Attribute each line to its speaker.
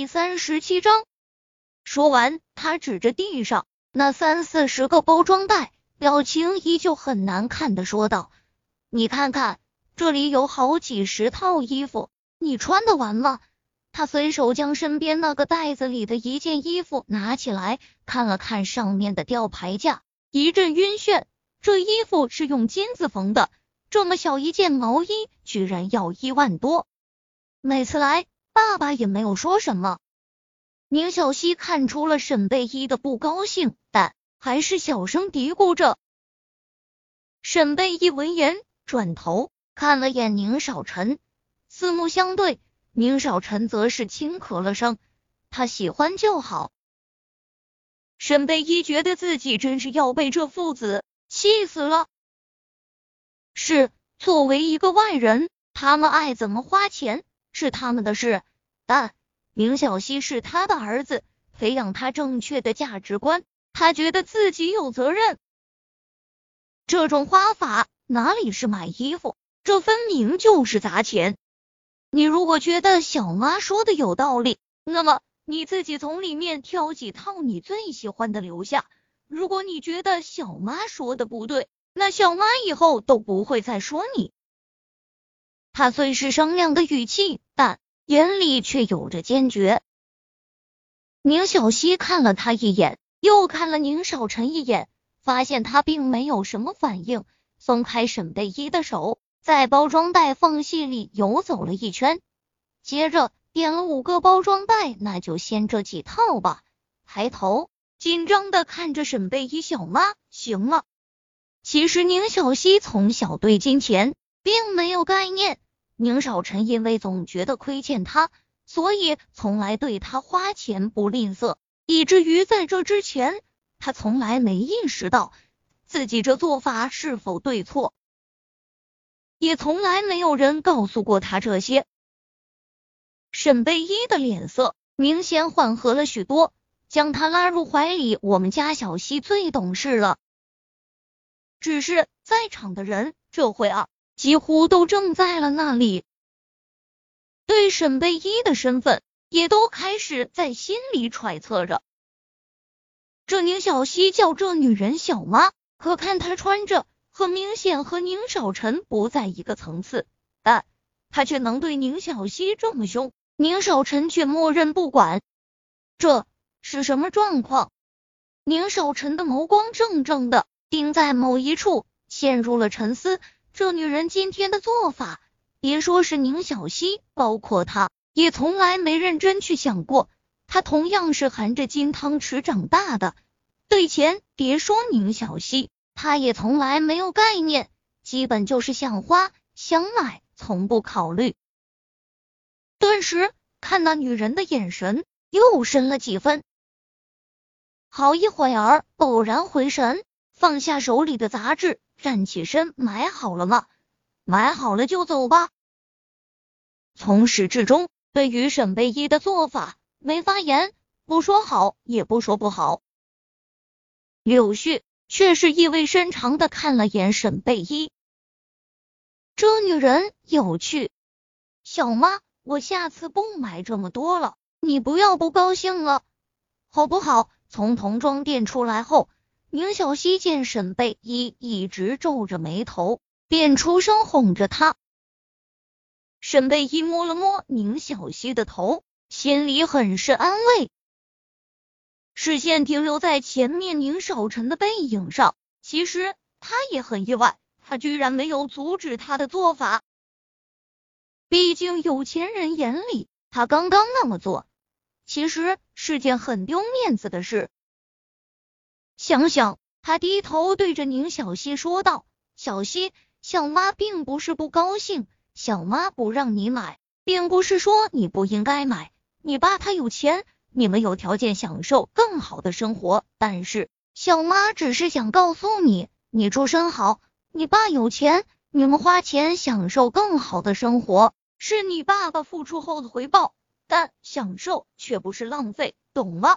Speaker 1: 第三十七章。说完，他指着地上那三四十个包装袋，表情依旧很难看的说道：“你看看，这里有好几十套衣服，你穿得完吗？”他随手将身边那个袋子里的一件衣服拿起来看了看，上面的吊牌价，一阵晕眩。这衣服是用金子缝的，这么小一件毛衣，居然要一万多。每次来，爸爸也没有说什么。宁小溪看出了沈贝依的不高兴，但还是小声嘀咕着。沈贝依闻言，转头看了眼宁少臣，四目相对。宁少臣则是轻咳了声，他喜欢就好。沈贝依觉得自己真是要被这父子气死了。是，作为一个外人，他们爱怎么花钱。是他们的事，但明小溪是他的儿子，培养他正确的价值观，他觉得自己有责任。这种花法哪里是买衣服，这分明就是砸钱。你如果觉得小妈说的有道理，那么你自己从里面挑几套你最喜欢的留下。如果你觉得小妈说的不对，那小妈以后都不会再说你。他虽是商量的语气，但眼里却有着坚决。宁小溪看了他一眼，又看了宁少臣一眼，发现他并没有什么反应，松开沈贝依的手，在包装袋缝隙里游走了一圈，接着点了五个包装袋，那就先这几套吧。抬头紧张的看着沈贝依小妈，行了。其实宁小溪从小对金钱。并没有概念。宁少臣因为总觉得亏欠他，所以从来对他花钱不吝啬，以至于在这之前，他从来没意识到自己这做法是否对错，也从来没有人告诉过他这些。沈贝依的脸色明显缓和了许多，将他拉入怀里。我们家小溪最懂事了，只是在场的人这会儿。几乎都正在了那里，对沈贝依的身份也都开始在心里揣测着。这宁小溪叫这女人小妈，可看她穿着，很明显和宁少臣不在一个层次，但她却能对宁小溪这么凶，宁少臣却默认不管，这是什么状况？宁少臣的眸光怔怔的盯在某一处，陷入了沉思。这女人今天的做法，别说是宁小溪，包括她也从来没认真去想过。她同样是含着金汤匙长大的，对钱，别说宁小溪，她也从来没有概念，基本就是想花想买，从不考虑。顿时看那女人的眼神又深了几分，好一会儿偶然回神，放下手里的杂志。站起身，买好了吗？买好了就走吧。从始至终，对于沈贝依的做法，没发言，不说好，也不说不好。柳絮却是意味深长的看了眼沈贝依，这女人有趣。小妈，我下次不买这么多了，你不要不高兴了，好不好？从童装店出来后。宁小溪见沈贝依一直皱着眉头，便出声哄着他。沈贝依摸了摸宁小溪的头，心里很是安慰，视线停留在前面宁少臣的背影上。其实他也很意外，他居然没有阻止他的做法。毕竟有钱人眼里，他刚刚那么做，其实是件很丢面子的事。想想，他低头对着宁小溪说道：“小溪，小妈并不是不高兴，小妈不让你买，并不是说你不应该买。你爸他有钱，你们有条件享受更好的生活。但是，小妈只是想告诉你，你出身好，你爸有钱，你们花钱享受更好的生活，是你爸爸付出后的回报。但享受却不是浪费，懂吗？”